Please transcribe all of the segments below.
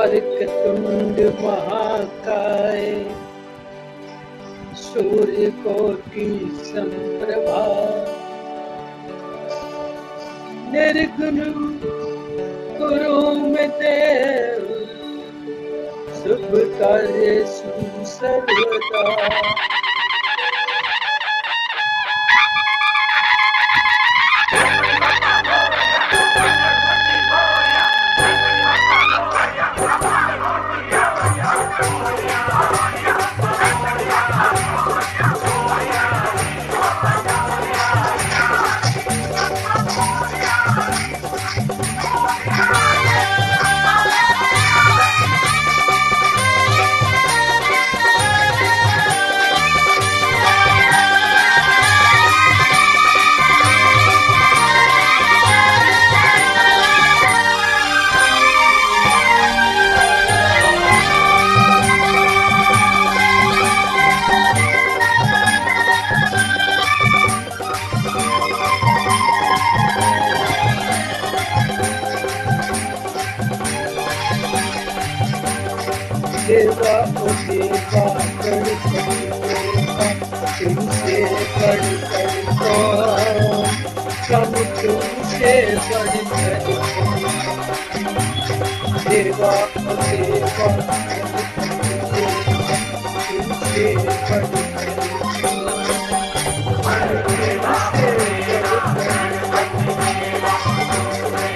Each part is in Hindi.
वक्रतुंड महाकाय। सूर्य कोटि संप्रभा। निर्गुण गुरु देव शुभ कार्य सर्वदा देवा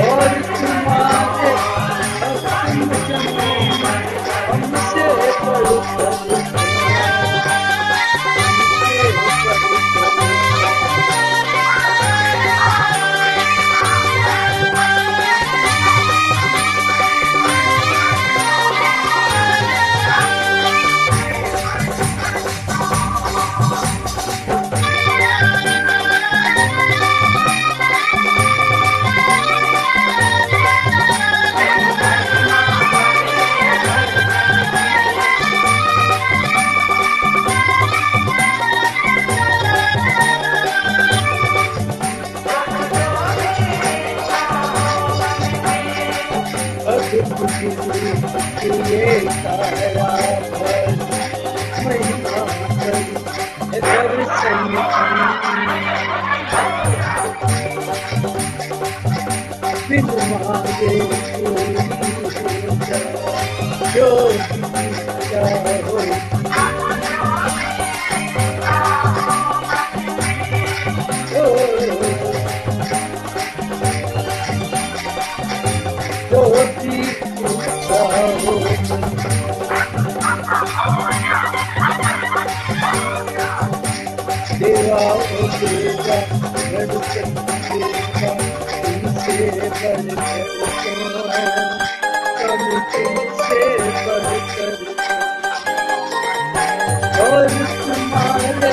ओ हमसे बढ़ देवा ओ देवा गणपति देवा तुमसे बढ़ कर तुमसे बढ़ कर और तुम्हारे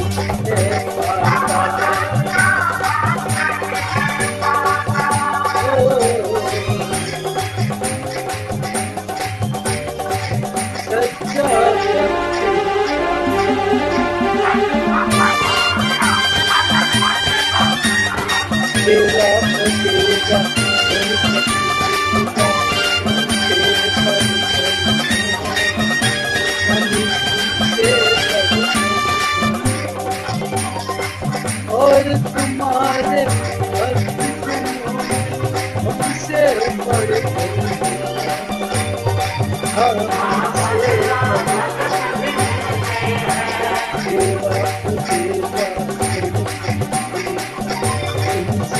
और तुम्हारे भक्त हमसे बढ़कर हमसे देवा देवा तुमसे